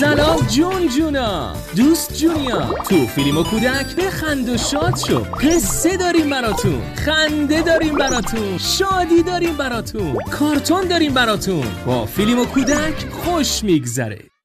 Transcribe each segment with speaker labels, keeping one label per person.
Speaker 1: سلام جون جونا. دوست جونیا. تو فیلم و کودک بخند و شاد شو. قصه داریم براتون. خنده داریم براتون. شادی داریم براتون. کارتون داریم براتون. با فیلم و کودک خوش میگذره.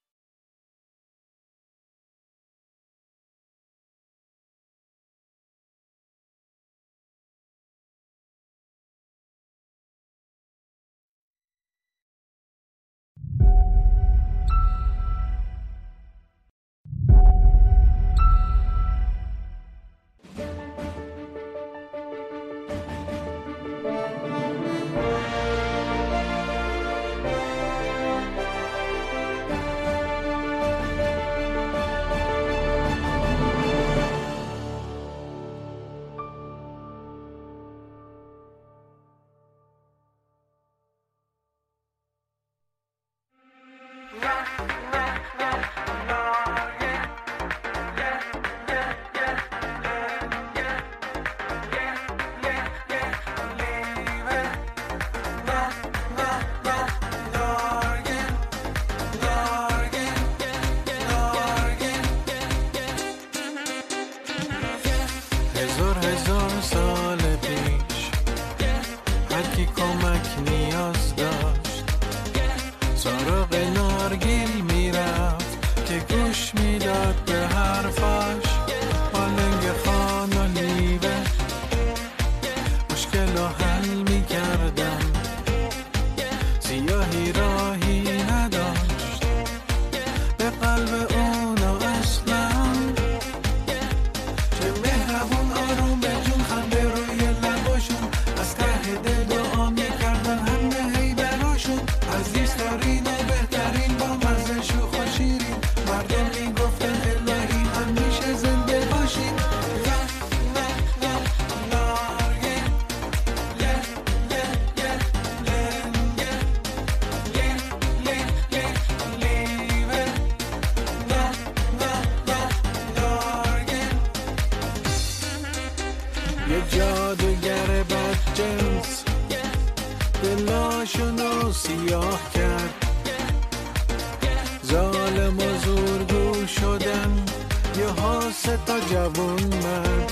Speaker 2: ها تا جوون مرد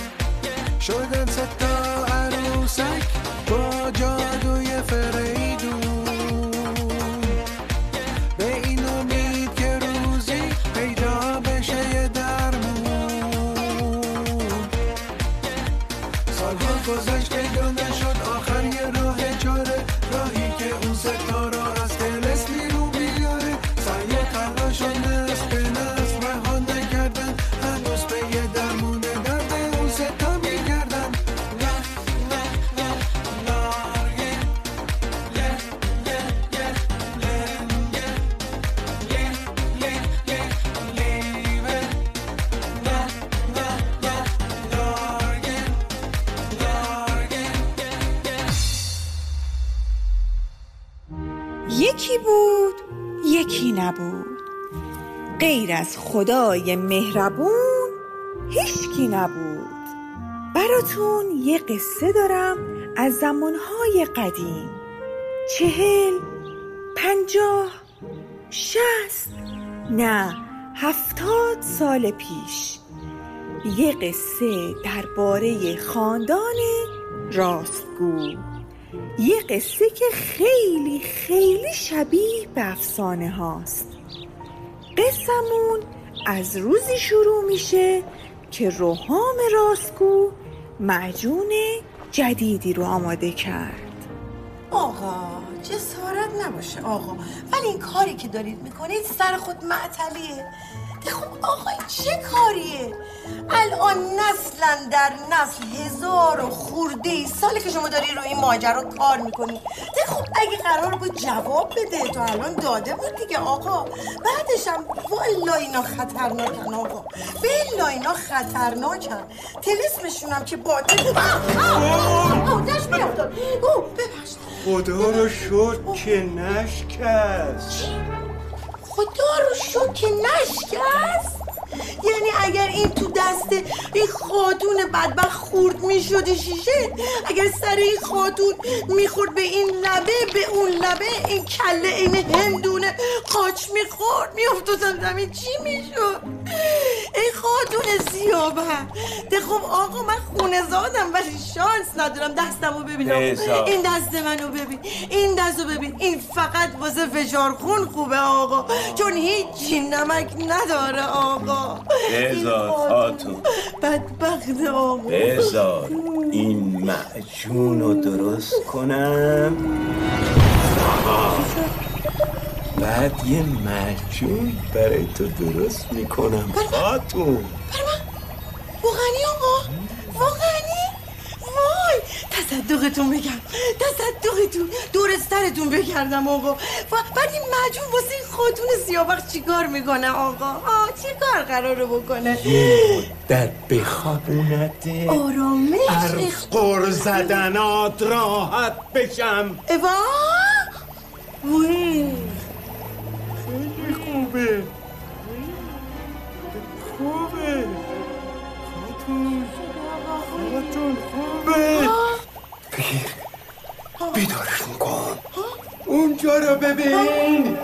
Speaker 2: شدن تا
Speaker 3: خدای مهربون هیچکی نبود. براتون یه قصه دارم از زمانهای قدیم. چهل پنجاه شست نه هفتاد سال پیش. یه قصه درباره خاندان راستگو. یه قصه که خیلی خیلی شبیه به افسانه هاست. قصمون از روزی شروع میشه که روحام راستگو معجون جدیدی رو آماده کرد.
Speaker 4: آقا جسارت نباشه آقا. ولی این کاری که دارید می‌کنید سر خود معطلیه. خب آقا این چه کاریه؟ الان نسلا در نسل هزار و خورده ای سالی که شما داری رو این ماجرا کار می‌کنی. ده خب اگه قرار بود جواب بده تو الان داده بود دیگه آقا. بعدش هم والا اینا خطرناکن آقا. بلا اینا خطرناکن. تلسمشون هم که باطل آه آه آه اوه ببخش
Speaker 5: خدا رو شد که نشکست.
Speaker 4: خدا رو شد که نشکست. یعنی اگر این تو دست این خاتون بدبخت خورد می‌شد شیشه اگر سر این خاتون می‌خورد به این لبه به اون لبه این کله این هندونه قاچ می‌خورد میافتادم زمین چی می‌شد؟ ای خاتون سیابه ده خب آقا من خونه زادم ولی شانس ندارم دستمو ببینم.
Speaker 5: بزار.
Speaker 4: این دست منو ببین. این دستو ببین. این فقط واسه فشار خون خوبه آقا. چون هیچی نمک نداره آقا. این
Speaker 5: بزار خاتون.
Speaker 4: بدبخت آقا.
Speaker 5: بزار این معجون رو درست کنم. آها. بعد یه معجون برای تو درست می‌کنم. خاتون
Speaker 4: واقعی آقا؟ واقعی؟ وای تصدقتون بگم تصدقتون دور سرتون بگردم آقا. و بعد این مجون واسه این خاتون سیاوخت چیکار می‌کنه آقا؟ آه چیکار قراره بکنه؟
Speaker 5: یه مدت بخوابونته
Speaker 4: آرامش.
Speaker 5: از زدنات راحت بشم.
Speaker 4: اوا وای.
Speaker 5: خیلی خوبه. خوبه. خاتون خاتون خوبه. بگیر بیدارشون کن اونجا رو ببین.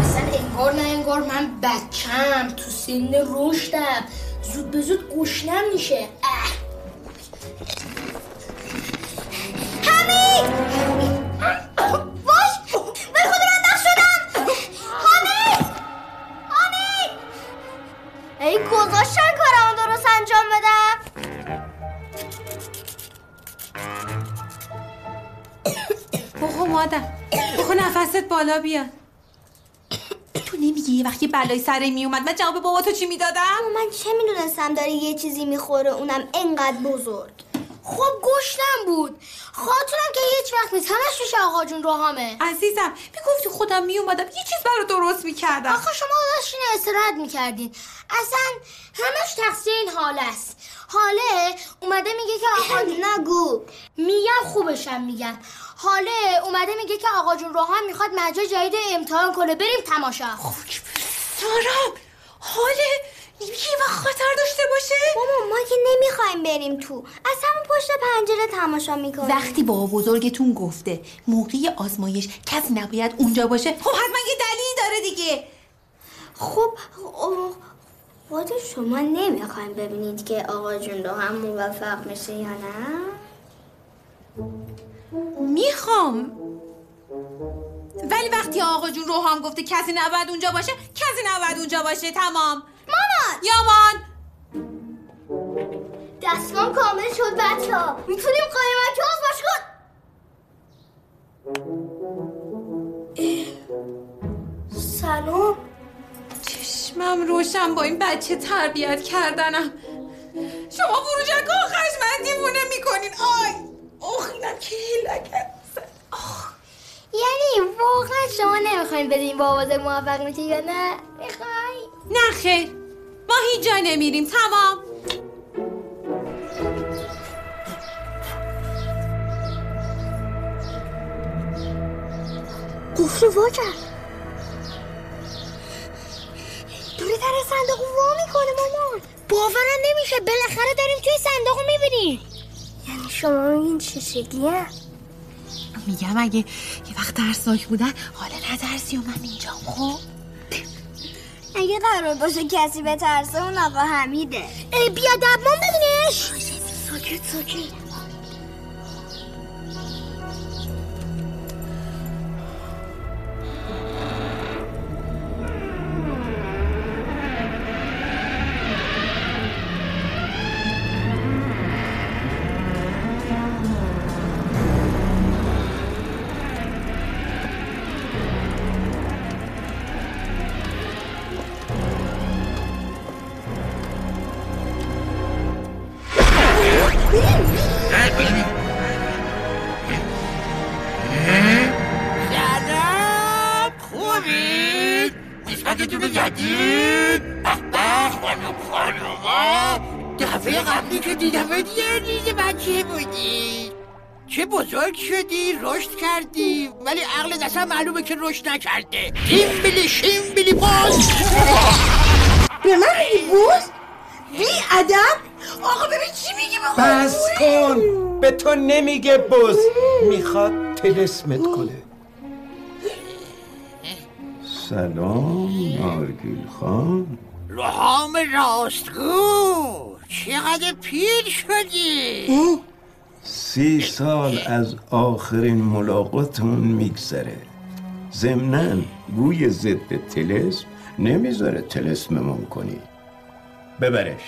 Speaker 6: اصلا انگار نه انگار من بچم. تو سن رشدم. زود به زود گشنم میشه. حمید!
Speaker 7: مادر بخو نفست بالا بیاد. تو نمیگی یه وقتی بلای سره میومد من جواب بابا تو چی می‌دادم؟
Speaker 6: من چه می‌دونستم داره یه چیزی می‌خوره؟ اونم انقدر بزرگ. خب گشتم بود. خاطرم که هیچ وقت نیست. همش پیش آقا جون روحامه.
Speaker 7: عزیزم می‌گفتی خودم میومدم. یه چیز برای درست می‌کردم.
Speaker 6: آخه شما داشتین استراحت می‌کردین. اصلا همش تقصیر این حاله است. حاله اومده میگه که آقا نگو میگم خوبشم میگم. حاله اومده میگه که آقا جون روحان می‌خواد مجا جدید امتحان کنه. بریم تماشا.
Speaker 7: سارم حاله یه وقت خطر داشته باشه؟
Speaker 6: مامان ما که نمی‌خوایم بریم تو. از همون پشت پنجره تماشا می‌کنیم.
Speaker 7: وقتی بابا بزرگتون گفته موقع آزمایش کسی نباید اونجا باشه خب حتما یه دلیلی داره دیگه.
Speaker 6: خب خب، خود شما نمی‌خوایم ببینید که آقا جون رو هم موفق میشه یا نه؟
Speaker 7: می‌خوام. ولی وقتی آقا جون روحام گفته کسی نباید اونجا باشه کسی نباید اونجا باشه تمام.
Speaker 6: مامان!
Speaker 7: یامان!
Speaker 6: دستمام کامل شد بچه ها. می‌تونیم قایمت که آزمایش کن. سلام.
Speaker 7: چشمم روشن با این بچه تربیت کردنم. شما فروشک آخرش من دیوونه می‌کنین. آی! آخ اینم که هیلکت
Speaker 6: یعنی واقعا شما نمی‌خواین بدین بابا موفق میشه یا نه؟ می‌خوای؟
Speaker 7: نه خیر. ما هیچ جا نمیریم. تمام.
Speaker 6: قفل وا کرد داره در صندوق وا می‌کنه مامان. باورم نمیشه. بالاخره داریم توی صندوق می‌بینیم. شما این چه شکلیه؟
Speaker 7: میگم اگه یه وقت درسناک بودن حالا نترسی و من اینجام خب؟
Speaker 6: اگه قرار باشه کسی به ترسه اون آقا حمیده. ای بیا دبمان ببینش ساکت ساکت.
Speaker 8: رشد نکرده. تیم بیلی شیم بیلی باز.
Speaker 4: به من میگی بوز؟ بی ادب؟ آقا ببین چی میگی به؟
Speaker 9: بس کن. به تو نمیگه بز می‌خواد تلسمت کنه.
Speaker 5: سلام نارگیل خان.
Speaker 8: روحام راستگو چقدر پیر شدی.
Speaker 5: سی سال از آخرین ملاقاتمون میگذره. ضمنا گوی ضد تلسم نمی‌ذاره تلسممون کنی. ببرش.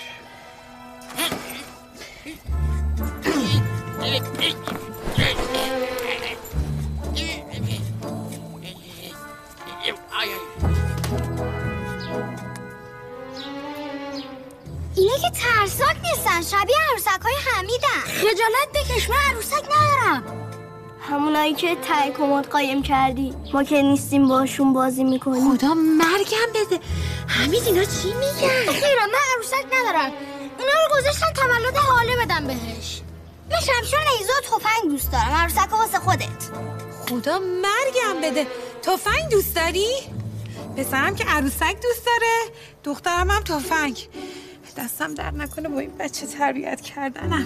Speaker 6: اینا که ترساک نیستن. شبیه عروسک های حمیدن. خجالت بکش. من عروسک ندارم.
Speaker 10: همونایی که تای کمد قایم کردی. ما که نیستیم باشون بازی می‌کنیم.
Speaker 7: خدا مرگم بده. حمید اینا چی میگن؟
Speaker 6: خیرم من عروسک ندارم اینا رو گذاشتن تولد حاله بدم بهش. من شمشیر نیزه و تفنگ دوست دارم عروسک واسه خودت.
Speaker 7: خدا مرگم بده. تفنگ دوست داری؟ پسرم که عروسک دوست داره. دخترم هم تفنگ. دستم در نکنه با این بچه تربیت کردنم.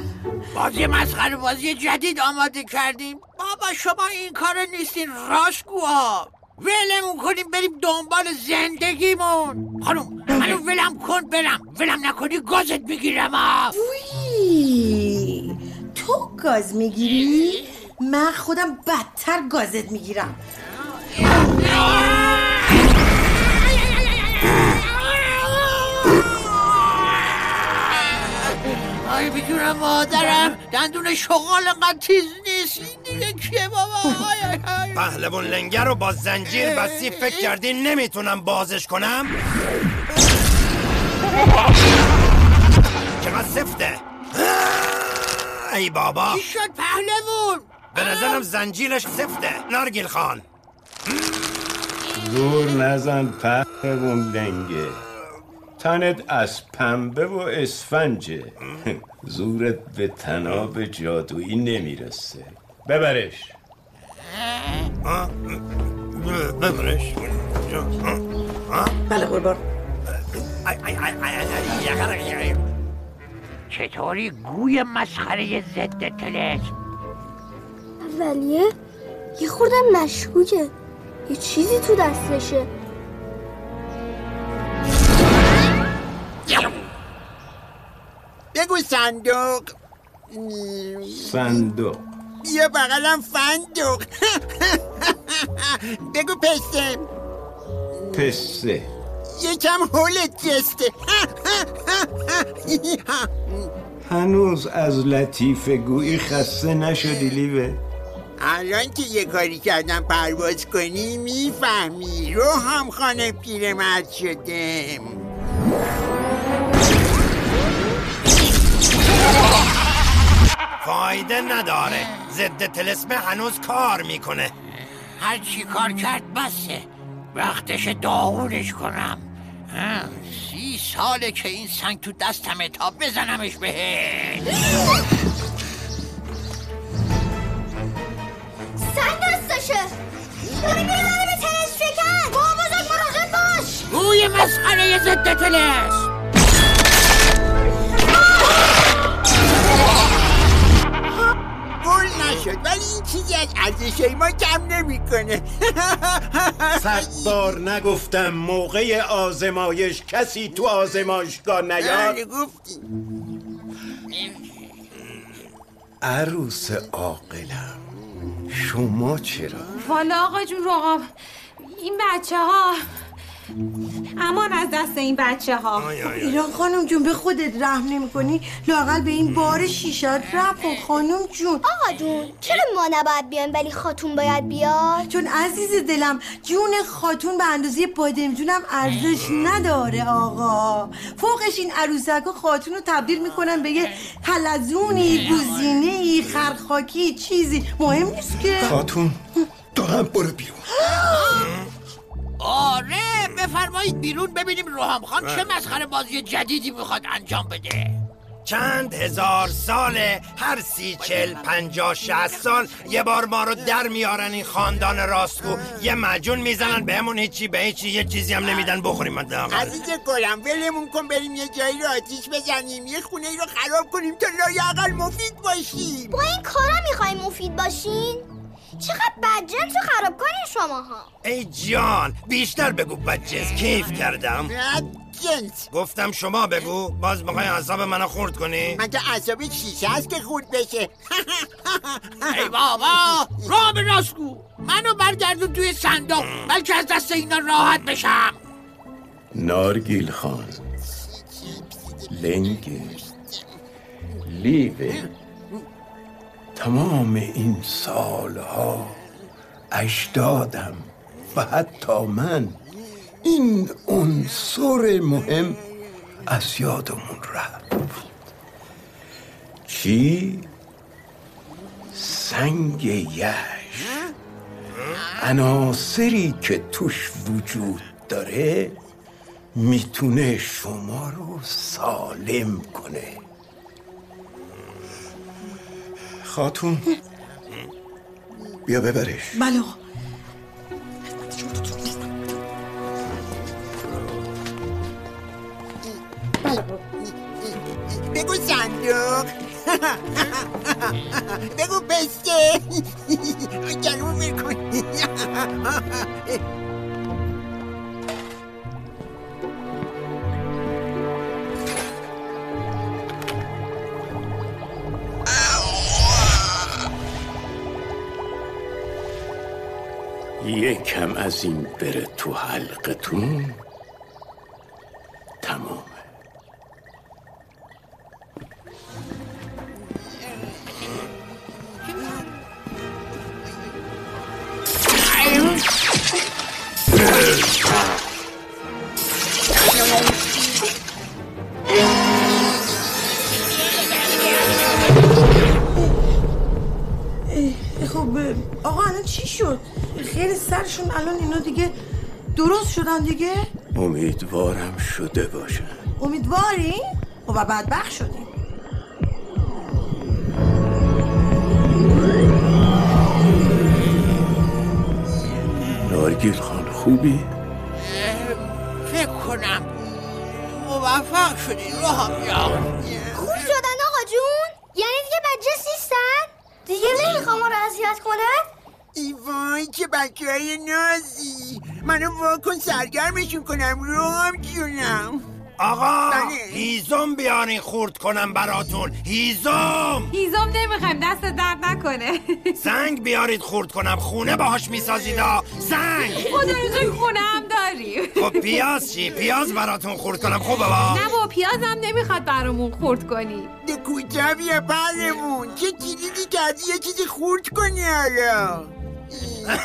Speaker 8: بازی مسخره بازی جدید آماده کردیم. بابا شما این کار نیستین راستگوها. ولمون کنیم بریم دنبال زندگیمون. خانم منو ولم کن برم. ولم نکنی گازت می‌گیرم.
Speaker 4: وی تو گاز می‌گیری؟ من خودم بدتر گازت می‌گیرم.
Speaker 8: آی می‌دونم مادرم. دندون شغال انقدر تیز نیست. این دیگه کیه بابا؟ آی آی آی.
Speaker 9: پهلوان لنگر رو با زنجیر بستی فکر کردی نمی‌تونم بازش کنم؟ چقدر سفته. ای بابا.
Speaker 8: چی شد پهلوون
Speaker 9: به نظرم زنجیرش سفته. نارگیل خان.
Speaker 5: زور نزن پهلوان لنگه تنت از پنبه و اسفنجه. زورت به تناب جادویی نمی‌رسه. ببرش.
Speaker 9: ببرش.
Speaker 4: بله قربان.
Speaker 9: ای ای ای ای ای ای.
Speaker 8: چطوری گوی مسخره ضد تلسم
Speaker 10: ولیه یه خوردم مشکوکه. یه چیزی تو دستشه.
Speaker 8: صندوق.
Speaker 5: صندوق.
Speaker 8: بیا بغلم فندوق. بگو پسته.
Speaker 5: پسه
Speaker 8: یکم هولت جسته.
Speaker 5: هنوز از لطیفه گویی خسته نشدی لیوه.
Speaker 8: الان که یه کاری کردم پرواز کنی می‌فهمی. رو هم خانه پیرمرد شده
Speaker 9: فایده نداره. ضد تلسمه هنوز کار می‌کنه.
Speaker 8: هر چی کار کرد بسه. وقتش داغونش کنم. سی ساله که این سنگ تو دستمه تا بزنمش بهش.
Speaker 6: سنگ دستشه. داری به تنس شکن با بزرگ مراقب باش.
Speaker 8: گوی مسخره ضد تلس نشد. ولی این چیزی از ارزش ما کم نمی‌کنه.
Speaker 5: صد بار نگفتم موقع آزمایش کسی تو آزمایشگاه نیاد؟
Speaker 8: بله گفتی
Speaker 5: عروس عاقلم شما چرا؟
Speaker 7: والا آقا جون رقاب این بچه ها امان از دست این بچه ها
Speaker 4: ایران خانم جون به خودت رحم نمی کنی لاقل به این بار شیشت رحم کن خانم جون.
Speaker 6: آقا جون چرا ما نباید بیایم ولی خاتون باید بیاد؟
Speaker 4: چون عزیز دلم جون خاتون به اندازه بادمجونم ارزش نداره آقا. فوقش این عروسک و خاتون رو تبدیل می‌کنن به یه حلزونی گوزینه خرخاکی چیزی. مهم نیست که
Speaker 5: خاتون تو هم برو بیرون.
Speaker 8: آره بفرمایید بیرون ببینیم روحام خان چه مسخره بازی جدیدی می‌خواد انجام بده.
Speaker 9: چند هزار ساله هر سی چل پنجاه شهست سال یه بار ما رو در میارن این خاندان راستگو یه مجون می‌زنن بهمون هیچی به هیچی یه چیزی هم نمیدن بخوریم من
Speaker 10: عزیز گلم ولمون کن بریم یه جایی رو آتیش بزنیم یه خونه ای رو خراب کنیم تا لااقل مفید باشیم.
Speaker 6: با این کارا می‌خوایم مفید باشین؟ چقدر بدجنس و خراب کنین شماها
Speaker 9: ای جان بیشتر بگو بدجنس کیف کردم
Speaker 10: جنس
Speaker 9: گفتم شما بگو باز می‌خوای اعصاب منو خورد کنی
Speaker 10: مگه اعصاب شیشه هست که خورد بشه
Speaker 8: ای بابا راه به راستگو منو برگردون توی صندوق بلکه از دست اینا راحت بشم
Speaker 5: نارگیل خان لنگ لیوه تمام این سالها اجدادم و حتی من این عنصر مهم از یادمون رفت. چی؟ سنگ یش. عناصری که توش وجود داره می‌تونه شما رو سالم کنه. خاتون. بیا ببرش.
Speaker 4: بله.
Speaker 10: بگو صندوق. بگو پسته گلوم میکن
Speaker 5: یکم از این بره تو حلقتون. امیدوارم شده باشه.
Speaker 4: امیدواری؟ خب و بدبخت شدیم
Speaker 5: نارگیل خان خوبی؟
Speaker 8: فکر کنم موفق شدی روحم جان
Speaker 6: خوب شدن آقا جون؟ یعنی دیگه بدجنس نیستن دیگه نمی‌خوام رو اذیت کنن
Speaker 10: ای وای که بچه های نازی. منو واکن سرگرمشون کنم روم جونم.
Speaker 9: آقا
Speaker 10: بله.
Speaker 9: هیزم بیارین خورد کنم براتون. هیزم!
Speaker 7: هیزم نمی‌خوایم دست درد نکنه.
Speaker 9: سنگ بیارید خورد کنم. خونه باهاش می‌سازید ها. سنگ
Speaker 7: خدا رو خونه هم داریم.
Speaker 9: خب پیاز چی؟ پیاز براتون خورد کنم. خوبه با
Speaker 7: نه با پیاز هم نمی‌خواد برامون خورد کنی.
Speaker 10: ده بیا پرمون. چه کلیدی کردی یه چیزی خورد کنی حالا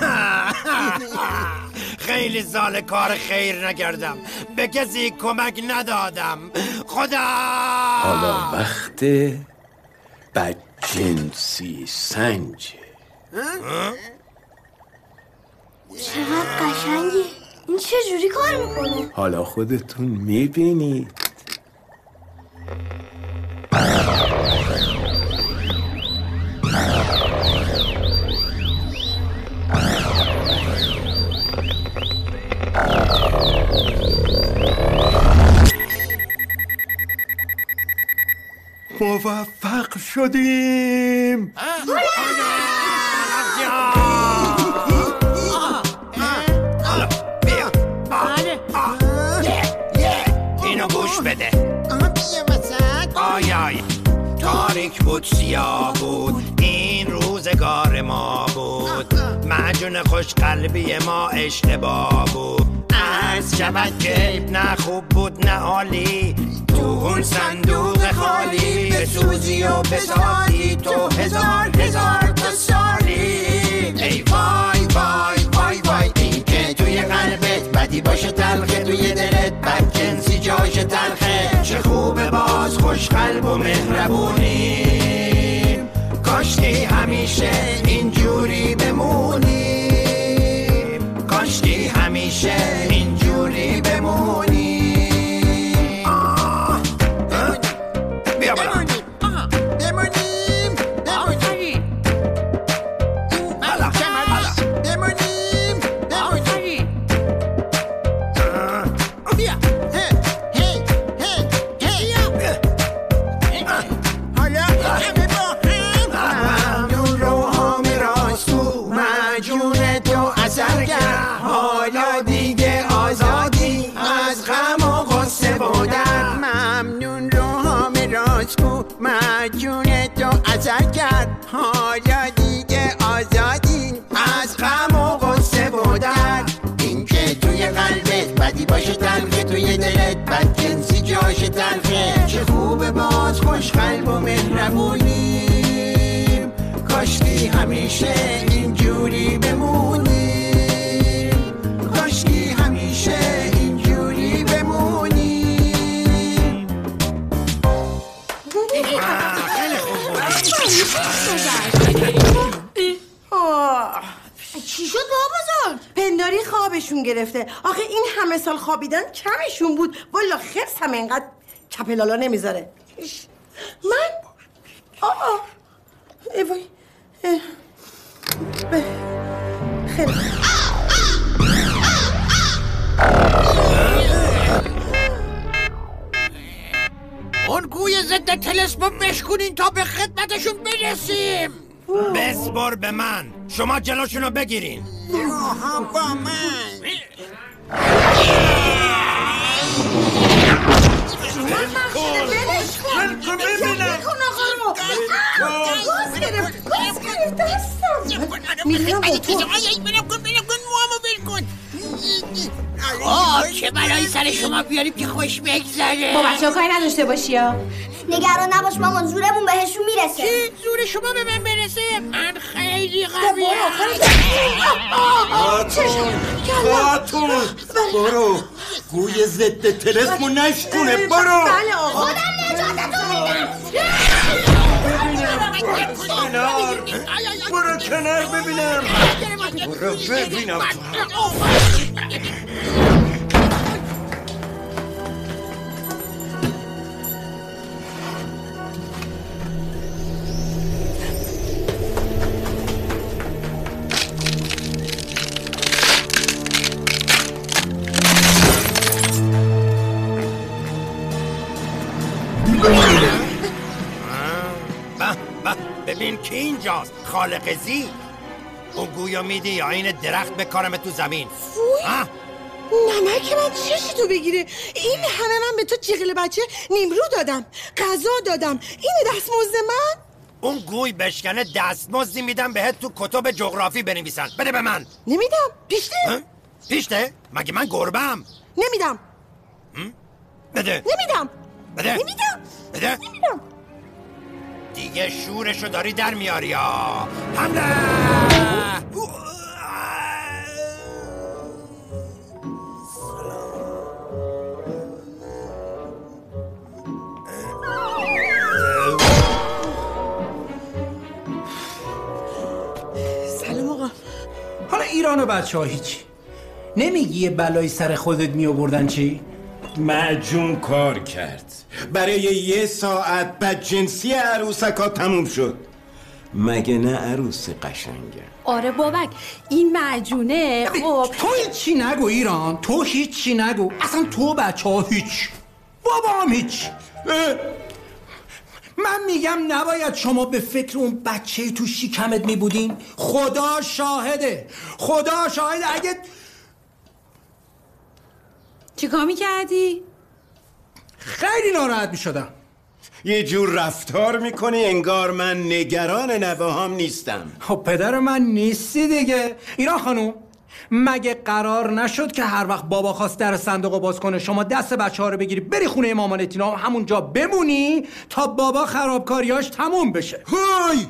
Speaker 9: خیلی سال کار خیر نکردم. به کسی کمک ندادم. خدا!
Speaker 5: حالا وقت بدجنسی سنجه
Speaker 6: چقدر قشنگی. این چه جوری کار می‌کنه؟
Speaker 5: حالا خودتون می‌بینید. موفق شدیم.
Speaker 9: اینو گوش بده. آی آی. تاریک بود سیاه بود. این روزگار ما بود. معجون خوش قلبی ما اشتباه بود. از شود که نه خوب بود نه عالی. تو اون صندوق خالی به سوزی و بسازی تو هزار هزار تا سالی. ای وای وای وای وای این که توی قلبت بدی باشه تلخه توی دلت بد جنسی جاش تلخه. چه خوبه باز خوش قلب و مهربونی. کاشکی همیشه اینجوری بمونیم کاشکی همیشه مجون تو اثر کرد. حالا دیگه آزادی از غم و غصه بودن این که توی قلبت بدی باشه تلخه توی دلت بد جنسی جاش تلخه. چه خوبه باز خوش قلب و مهربونیم کاشکی همیشه اینجوری بمونیم
Speaker 4: خوابشون گرفته. آخه این همه سال خوابیدن کمشون بود. والا خرس هم اینقدر چپلالا نمی‌ذاره. من؟ آه ای وای. اه. به. خیلی.
Speaker 8: اون گوی ضد تلسمو بشکنین تا به خدمتشون برسیم.
Speaker 9: بسپر به من. شما جلوشونو بگیرین.
Speaker 10: آها با من
Speaker 8: آه چه بلایی سر شما بیاریم که خوش بگذره.
Speaker 7: با بچه ها کاری نداشته باشی
Speaker 6: نگران نباش مامان زورمون بهشون می‌رسه.
Speaker 8: چی؟ زور شما به من برسه؟ من خیلی قویم.
Speaker 5: خاتون برو. گوی ضد تلسمو نشکونه برو.
Speaker 4: بله آقا.
Speaker 6: خودم نجاتتون میدم.
Speaker 5: کنار برو کنار ببینم. برو ببینم
Speaker 9: خالق زی اون گویا میدی یا این درخت بکارم تو زمین. ها؟
Speaker 4: نمک من چشی تو بگیره؟ این همه من به تو جیغل بچه نیمرو دادم غذا دادم. این دستمزد من؟
Speaker 9: اون گوی بشکنه دستمزدی میدم بهت تو کتب جغرافی بنویسن. بده به من.
Speaker 4: نمیدم. پیشته؟
Speaker 9: پیشته؟ مگه من گربم
Speaker 4: نمیدم.
Speaker 9: بده.
Speaker 4: نمیدم.
Speaker 9: بده.
Speaker 4: نمیدم.
Speaker 9: بده.
Speaker 4: نمیدم.
Speaker 9: دیگه شورشو داری در میاری یا حمله!
Speaker 4: سلام
Speaker 11: حالا ایران و بچه ها هیچی. نمیگی یه بلایی سر خودت می آوردن چی؟
Speaker 5: معجون کار کرد. برای یه ساعت بدجنسی عروسکا تموم شد. مگه نه عروس قشنگه؟
Speaker 7: آره بابک این معجونه خب.
Speaker 11: تو هیچی نگو ایران تو هیچی نگو. اصلا تو بچه ها هیچ. بابا هم هیچ. من میگم نباید شما به فکر اون بچه تو شکمت می بودین خدا شاهده. خدا شاهده. اگه
Speaker 7: چیکار می‌کردی؟
Speaker 11: خیلی ناراحت می شدم
Speaker 5: یه جور رفتار می‌کنی انگار من نگران نوه نیستم.
Speaker 11: خب پدر من نیستی دیگه. ایران خانوم مگه قرار نشد که هر وقت بابا خواست در صندوق رو باز کنه شما دست بچه ها رو بگیری بری خونه مامانتینا همونجا بمونی تا بابا خرابکاریاش تموم بشه؟
Speaker 5: های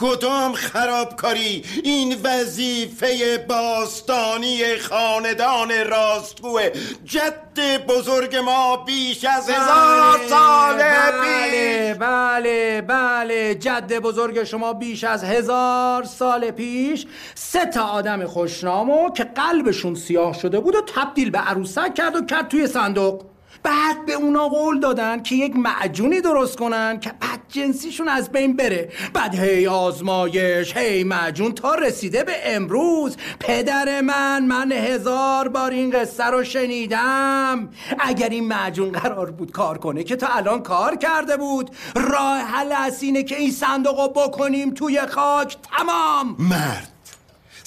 Speaker 5: کدام خرابکاری این وظیفه باستانی خاندان راستگوه جد بزرگ ما بیش از هزار سال
Speaker 11: بله
Speaker 5: پیش.
Speaker 11: بله بله. جد بزرگ شما بیش از هزار سال پیش. سه تا آدم خوشنامو که قلبشون سیاه شده بود و تبدیل به عروسک کرد و کرد توی صندوق. بعد به اونا قول دادن که یک معجونی درست کنن که بد جنسیشون از بین بره. بعد هی آزمایش هی معجون تا رسیده به امروز. پدر من من هزار بار این قصه رو شنیدم. اگر این معجون قرار بود کار کنه که تا الان کار کرده بود. راه حل از اینه که این صندوق رو بکنیم توی خاک. تمام!
Speaker 5: مرد.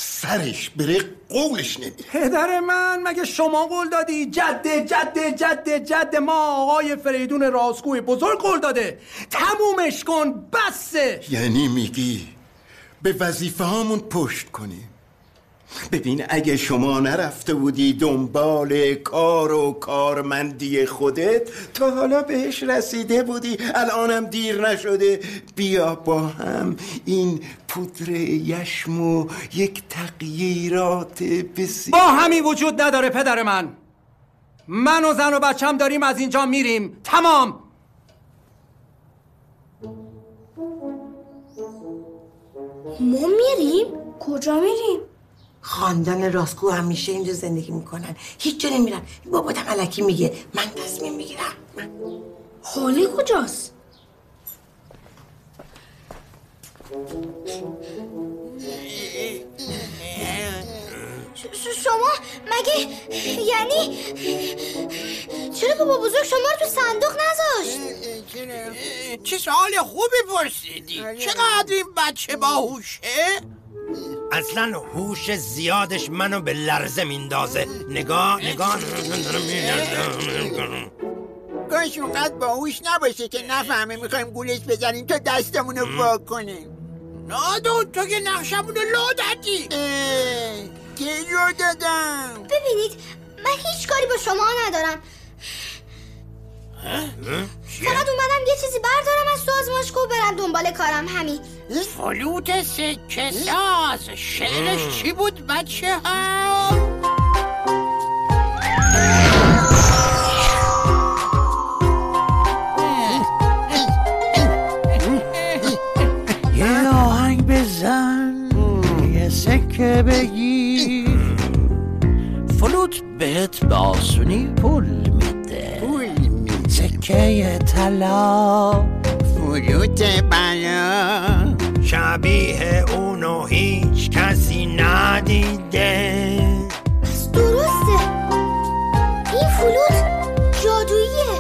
Speaker 12: سرش بره قولش نمیره.
Speaker 11: پدر من مگه شما قول دادی؟ جده جده جده جده ما آقای فریدون راستگوی بزرگ قول داده. تمومش کن بسه.
Speaker 12: یعنی میگی به وظیفه هامون پشت کنیم؟
Speaker 5: ببین اگه شما نرفته بودی دنبال کار و کارمندی خودت تا حالا بهش رسیده بودی. الانم دیر نشده. بیا با هم این پودر یشم و یک تغییرات بسیار.
Speaker 11: با همی وجود نداره پدر من. من و زن و بچم داریم از اینجا میریم. تمام!
Speaker 6: ما میریم؟ کجا میریم؟
Speaker 4: خاندان راستگو همیشه اینجا زندگی می‌کنن. هیچ جا نمیرن. باباتم علکی میگه. من تصمیم می‌گیرم.
Speaker 6: حاله کجاست؟ شما مگه یعنی چرا بابا بزرگ شما رو تو صندوق نذاشت؟
Speaker 8: چه سوال خوبی پرسیدی. چقدر این بچه باهوشه؟
Speaker 9: اصلا هوش زیادش منو به لرزه میندازه. نگاه نگاه.
Speaker 10: کاش اونقدر باهوش نباشه که نفهمه می‌خوایم گولش بزنیم تا دستمونو وا کنیم.
Speaker 8: نادون تو که نقشمونو لو دادی
Speaker 10: که رو دادم؟
Speaker 6: ببینید من هیچ کاری با شما ندارم. فقط اومدم یه چیزی بردارم از سازمانشگاه و برم دنبال کارم همین.
Speaker 8: فلوت سکه ساز شعرش چی بود بچه ها؟ یه آهنگ بزن یه سکه بگیر. فلوت بهت به آسونی پول سکه طلا
Speaker 10: فلوت بلا
Speaker 9: شبیه اونو هیچ کسی ندیده.
Speaker 6: درسته. این فلوت جادوییه.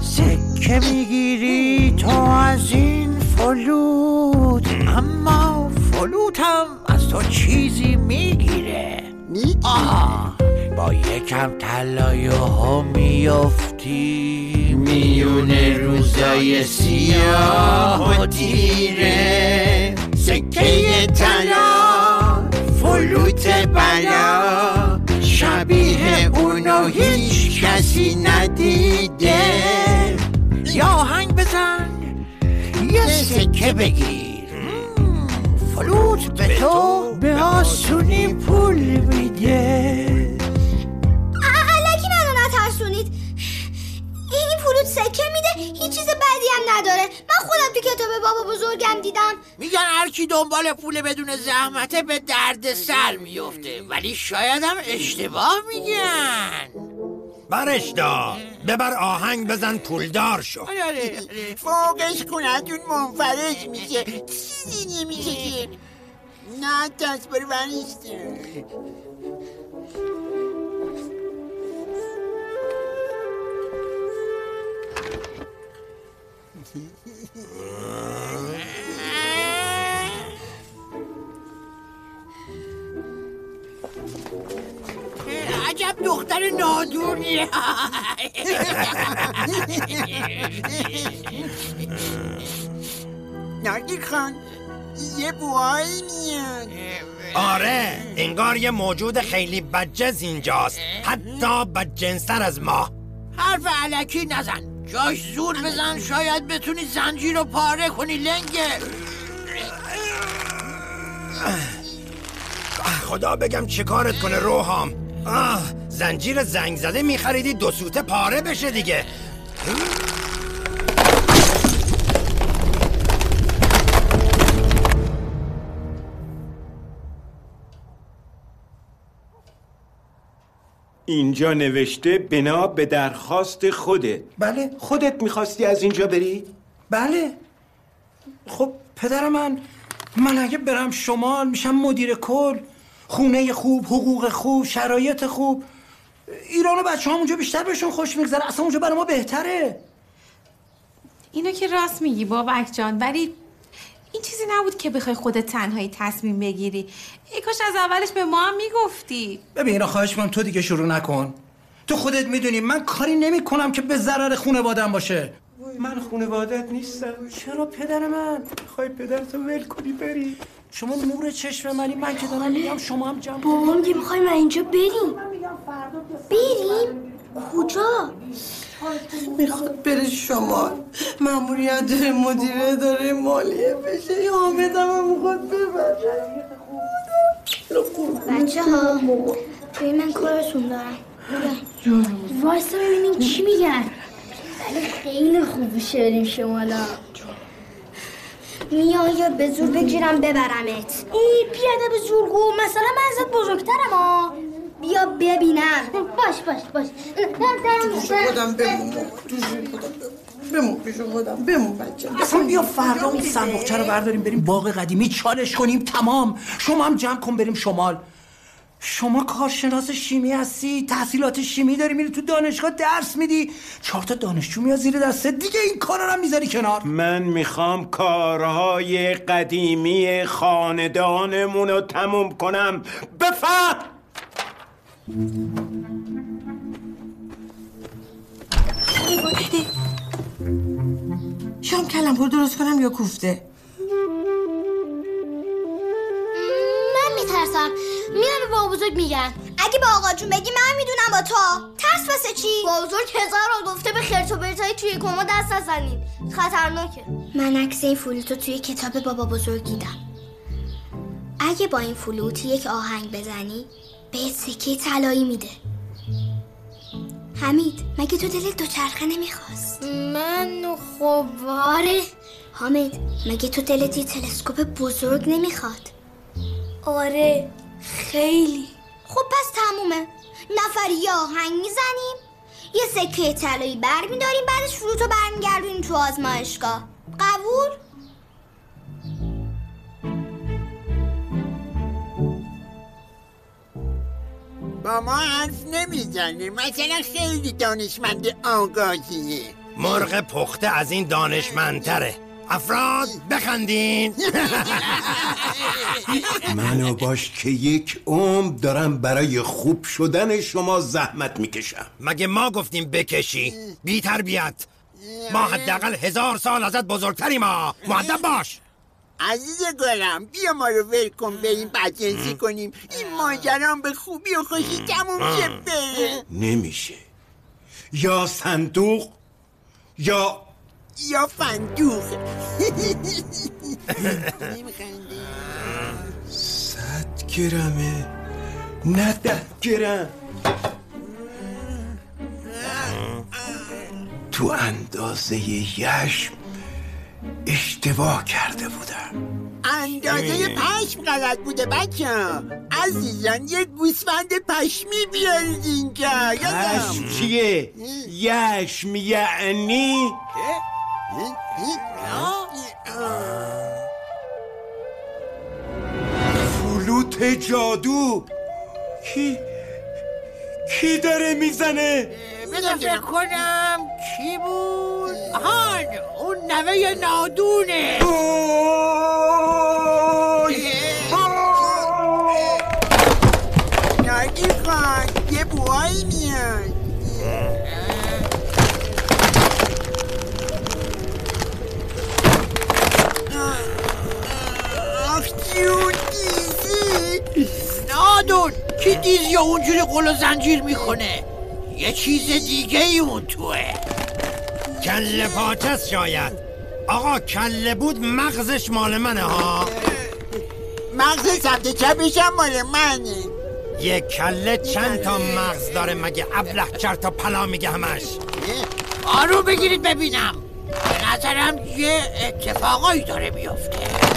Speaker 8: سکه می‌گیری تو از این فلوت. اما فلوت هم از تو چیزی می‌گیره. آه با یکم طلای ها میافتی. میون روزای سیاه و تیره. سکه طلا فلوت بلا. شبیه اونو هیچ کسی ندیده. یا آهنگ بزن یه سکه بگیر. فلوت به تو به آسونی پول میده.
Speaker 6: علکی منو نترسونید. این فلوت سکه میده هیچ چیز بدی هم نداره. من خودم تو کتاب بابا بزرگم دیدم.
Speaker 8: میگن هر کی دنبال پول بدون زحمته به درد سر میفته ولی شاید هم اشتباه میگن.
Speaker 9: برش دار. ببر آهنگ بزن پولدار شو.
Speaker 8: آره آره
Speaker 10: فوقش خونتون منفرش میشه. چیزی نمیشه که. نه دست برو
Speaker 8: عجب دختر نادونیه
Speaker 10: نادی خان یه بوهایی میاد.
Speaker 9: آره انگار یه موجود خیلی بدجنس اینجاست. حتی بدجنستر از ما.
Speaker 8: حرف علکی نزن. جاش زور بزن شاید بتونی زنجیر رو پاره کنی لنگه.
Speaker 9: خدا بگم چه کارت کنه روحام. آه زنجیر زنگ زده میخریدی دو سوته پاره بشه دیگه.
Speaker 5: اینجا نوشته بنا به درخواست خودت بله. خودت می‌خواستی از اینجا بری؟
Speaker 11: بله. خب پدر من من اگه برم شمال میشم مدیر کل. خونه خوب حقوق خوب شرایط خوب. ایران و بچه هم اونجا بیشتر بهشون خوش میگذره. اصلا اونجا برای ما بهتره.
Speaker 7: اینو که راست میگی بابک جان ولی این چیزی نبود که بخوای خودت تنهایی تصمیم بگیری. ای کاش از اولش به ما هم می‌گفتی.
Speaker 11: ببین خواهش می‌کنم تو دیگه شروع نکن. تو خودت می‌دونی من کاری نمی کنم که به ضرر خونوادم باشه.
Speaker 5: من خونوادت نیستم.
Speaker 11: چرا پدر من؟
Speaker 5: خواهی پدرتو ول کنی بری.
Speaker 11: شما نور چشم منی من که دارم میگم شما هم جمع
Speaker 13: بابا میگه می‌خوایم من اینجا بریم. بریم؟ کجا؟
Speaker 4: می‌خواد بره شمال ماموریت داره مدیره داره مالیه بشه. یا حامد هم می‌خواد ببره.
Speaker 13: بچه ها توی من کارتون دارم. وایستا ببینیم چی میگن. ولی خیلی خوب میشه بریم شمالا میان یا به زور بگیرم ببرمت. ای پیاده به زور گو مثلا من ازت بزرگترم ها بیا ببینم. باش باش باش.
Speaker 4: پیش خودم بمون پیش خودم بمون پیش خودم. بمون بچه.
Speaker 11: اصلا بیا فردا اون صندوقچه رو برداریم بریم باغ قدیمی چالش کنیم. تمام. شما هم جمع کن بریم شمال. شما کارشناس شیمی هستی تحصیلات شیمی داری میری تو دانشگاه درس میدی. چهار تا دانشجو میاد زیر دسته. دیگه این کارا رو هم می‌ذاری کنار.
Speaker 5: من می‌خوام کارهای قدیمی خاندانمون رو تموم کنم. بفهم!
Speaker 4: شام کلم درست کنم یا کوفته؟
Speaker 6: بزرگ میگن. اگه با آقا جون بگی من می‌دونم با تو. ترس واسه چی؟ بزرگ هزار رو گفته به خرت و توی کما دست نزنید خطرناکه. من عکس این فلوتو توی کتاب بابا بزرگ دیدم. اگه با این فلوت یک آهنگ بزنی بهت سکه طلایی میده. حمید مگه تو دلت دوچرخه نمی‌خواست؟ من خب آره. حامد مگه تو دلت یه تلسکوپ بزرگ نمی‌خواد؟ آره. خیلی. خب پس تمومه. نفری یه آهنگ می‌زنیم. یه سکه طلایی بر میداریم بعدش فروتو برمیگردونیم تو آزمایشگاه. قبول؟
Speaker 10: با ما حرف نمی‌زنه مثلا خیلی دانشمند آگاهیه.
Speaker 9: مرغ پخته از این دانشمندتره. افراد بخندین.
Speaker 5: منو باش که یک عمر دارم برای خوب شدن شما زحمت می‌کشم.
Speaker 9: مگه ما گفتیم بکشی؟ بی تربیت. ما حداقل هزار سال ازت بزرگتریم ما معدب باش.
Speaker 10: عزیز گلم بیا ما رو ول کن بریم بدجنسی کنیم. این ماجرام به خوبی و خوشی تموم شه بره
Speaker 5: نمیشه. یا صندوق یا
Speaker 10: یا فندوق
Speaker 5: صد گرمه نه ده گرم. تو اندازه یشم اشتباه کرده بودم.
Speaker 10: اندازه پشم غلط بوده بچه عزیزان یه گوسفند پشمی بیارید اینجا
Speaker 5: پشم چیه؟ یشم یعنی؟ فلوت جادو. کی کی داره می‌زنه؟
Speaker 8: بذار فکر کنم کی بود؟ آهان اون نوه نادونه. نادون کی دیز یا اونجوری قل و زنجیر می‌کنه یه چیز دیگه ای اون توه.
Speaker 9: کله پاچست شاید. آقا کله بود مغزش مال منه ها؟
Speaker 10: مغز سمت چپش هم مال منه.
Speaker 9: یک کله چند تا مغز داره مگه ابله چرت تا پلا میگه همش؟
Speaker 8: آرو بگیرید ببینم. به نظرم یه اتفاقایی داره میفته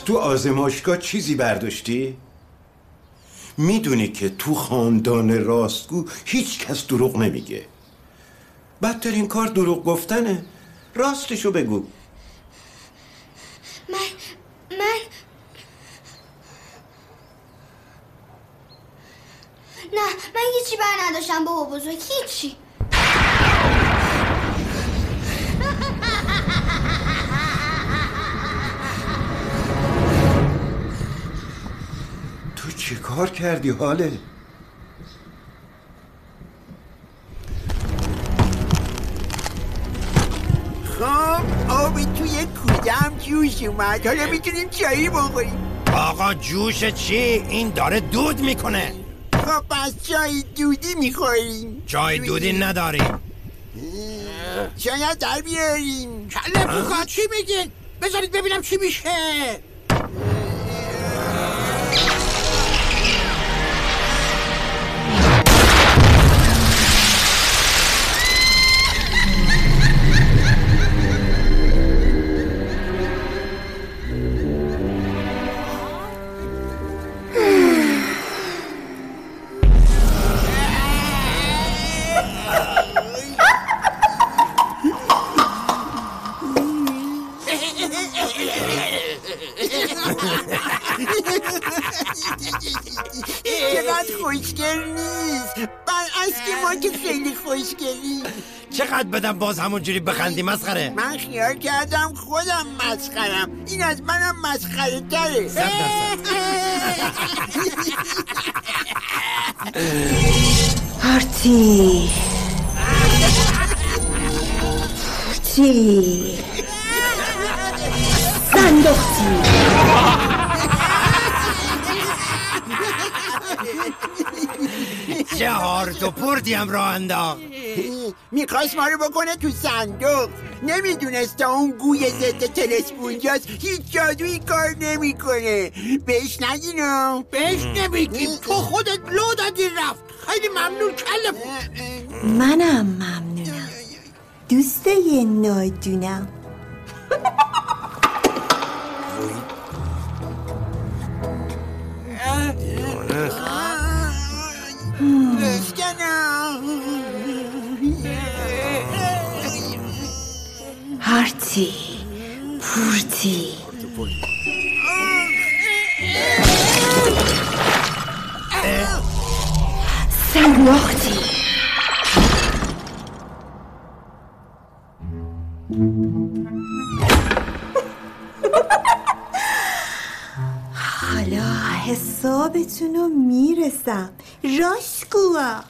Speaker 5: از تو آزمایشگاه چیزی برداشتی؟ می‌دونی که تو خاندان راستگو هیچ کس دروغ نمیگه. بدترین کار دروغ گفتنه. راستشو بگو.
Speaker 6: من من نه من هیچی بر نداشتم بابا بزرگ هیچی.
Speaker 5: کار کردی حاله؟
Speaker 10: خب آب توی کودم جوش اومد. حالا می‌تونیم چایی بخوریم.
Speaker 9: آقا جوش چی؟ این داره دود می‌کنه.
Speaker 10: خب پس چای دودی می‌خوریم.
Speaker 9: جای دودی. نداریم.
Speaker 10: شاید در بیاریم.
Speaker 8: کله بوکا چی میگین بذارید ببینم چی میشه.
Speaker 10: چقدر خوشگل نیست. برعکس که ما که خیلی خوشگلیم
Speaker 9: چقدر بدم باز همونجوری بخندی مسخره؟
Speaker 10: من خیال کردم خودم مسخرم. این از منم مسخره تره.
Speaker 4: پارتی پارتی صندوقتی
Speaker 9: چه هارت و پرتی هم راه انداخت.
Speaker 10: می‌خواست ما رو بکنه تو صندوق. نمی‌دونست تا اون گوی ضد تلسپونجاست هیچ جادویی کار نمی‌کنه. بهش نگینو.
Speaker 8: بهش نمیگیم تو خودت لو دادی رفت. خیلی ممنون کله.
Speaker 4: منم ممنونم. دوست یه نادونم.
Speaker 1: Özgen Harti, purti. Sanglorti. ça. Joshua.